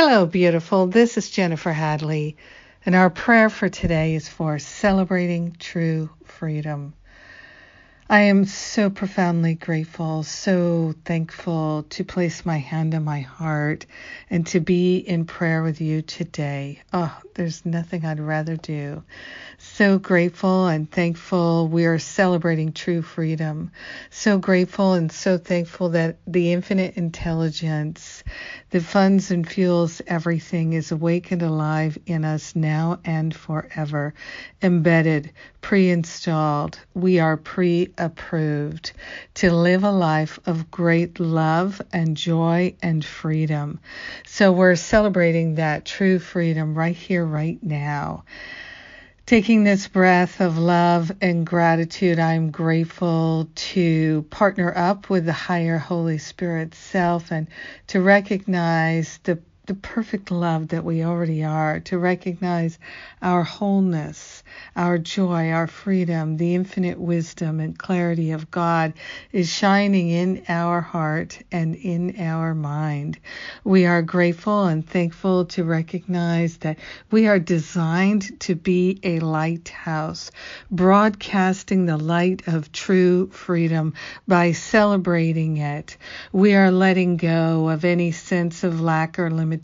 Hello, beautiful. This is Jennifer Hadley, and our prayer for today is for celebrating true freedom. I am so profoundly grateful, so thankful to place my hand on my heart and to be in prayer with you today. Oh, there's nothing I'd rather do. So grateful and thankful we are celebrating true freedom. So grateful and so thankful that the infinite intelligence that funds and fuels everything is awake and alive in us now and forever, embedded, pre installed. We are pre approved to live a life of great love and joy and freedom. So we're celebrating that true freedom right here, right now. Taking this breath of love and gratitude, I'm grateful to partner up with the higher Holy Spirit self and to recognize the the perfect love that we already are, to recognize our wholeness, our joy, our freedom, the infinite wisdom and clarity of God is shining in our heart and in our mind. We are grateful and thankful to recognize that we are designed to be a lighthouse, broadcasting the light of true freedom by celebrating it. We are letting go of any sense of lack or limitation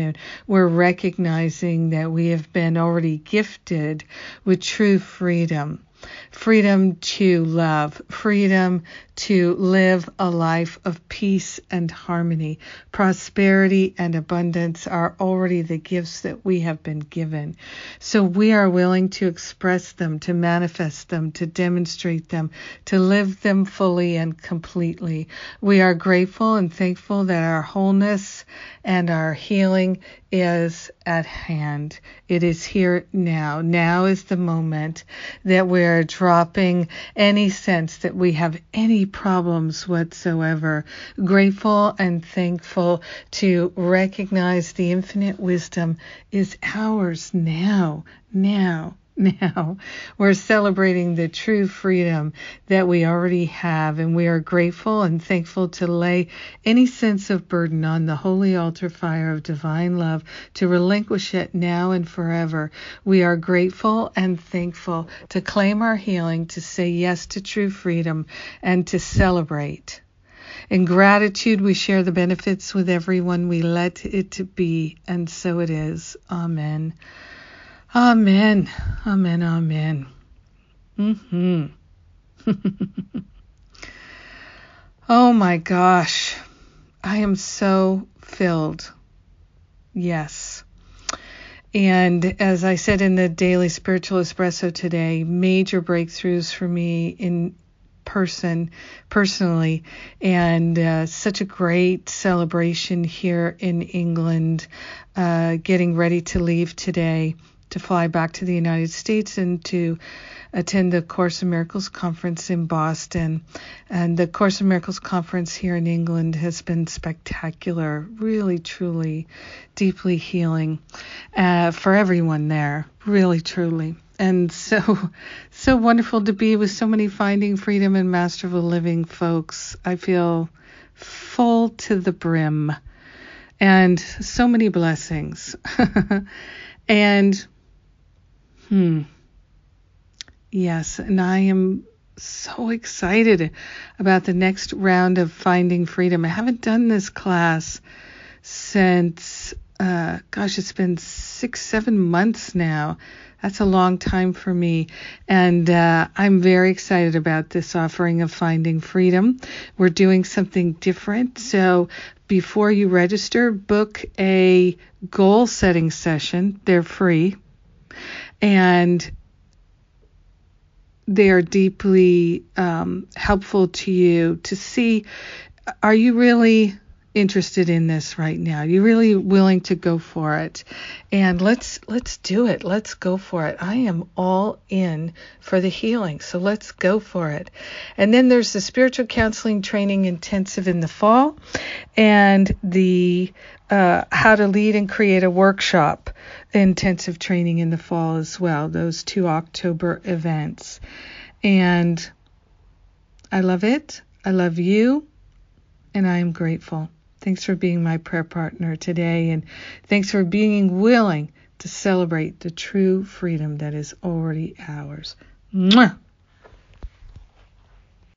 and we're recognizing that we have been already gifted with true freedom freedom to love, freedom to live a life of peace and harmony. Prosperity and abundance are already the gifts that we have been given. So we are willing to express them, to manifest them, to demonstrate them, to live them fully and completely. We are grateful and thankful that our wholeness and our healing is at hand. It is here now. Now is the moment that we're dropping any sense that we have any problems whatsoever. Grateful and thankful to recognize the infinite wisdom is ours now, now, now. We're celebrating the true freedom that we already have, and we are grateful and thankful to lay any sense of burden on the holy altar fire of divine love to relinquish it now and forever. We are grateful and thankful to claim our healing, to say yes to true freedom, and to celebrate. In gratitude, we share the benefits with everyone. We let it be, and so it is. Amen. Amen. Amen. Amen. Mhm. oh my gosh. I am so filled. Yes. And as I said in the daily spiritual espresso today, major breakthroughs for me in person personally and uh, such a great celebration here in England uh, getting ready to leave today to fly back to the United States and to attend the Course in Miracles conference in Boston. And the Course in Miracles conference here in England has been spectacular, really, truly, deeply healing uh, for everyone there, really, truly. And so, so wonderful to be with so many finding freedom and masterful living folks. I feel full to the brim and so many blessings. and Hmm. Yes, and I am so excited about the next round of Finding Freedom. I haven't done this class since, uh, gosh, it's been six, seven months now. That's a long time for me. And uh, I'm very excited about this offering of Finding Freedom. We're doing something different. So before you register, book a goal setting session. They're free and they are deeply um, helpful to you to see are you really interested in this right now are you really willing to go for it and let's let's do it let's go for it i am all in for the healing so let's go for it and then there's the spiritual counseling training intensive in the fall and the uh, how to lead and create a workshop intensive training in the fall as well, those two October events. And I love it. I love you. And I am grateful. Thanks for being my prayer partner today, and thanks for being willing to celebrate the true freedom that is already ours. Mwah!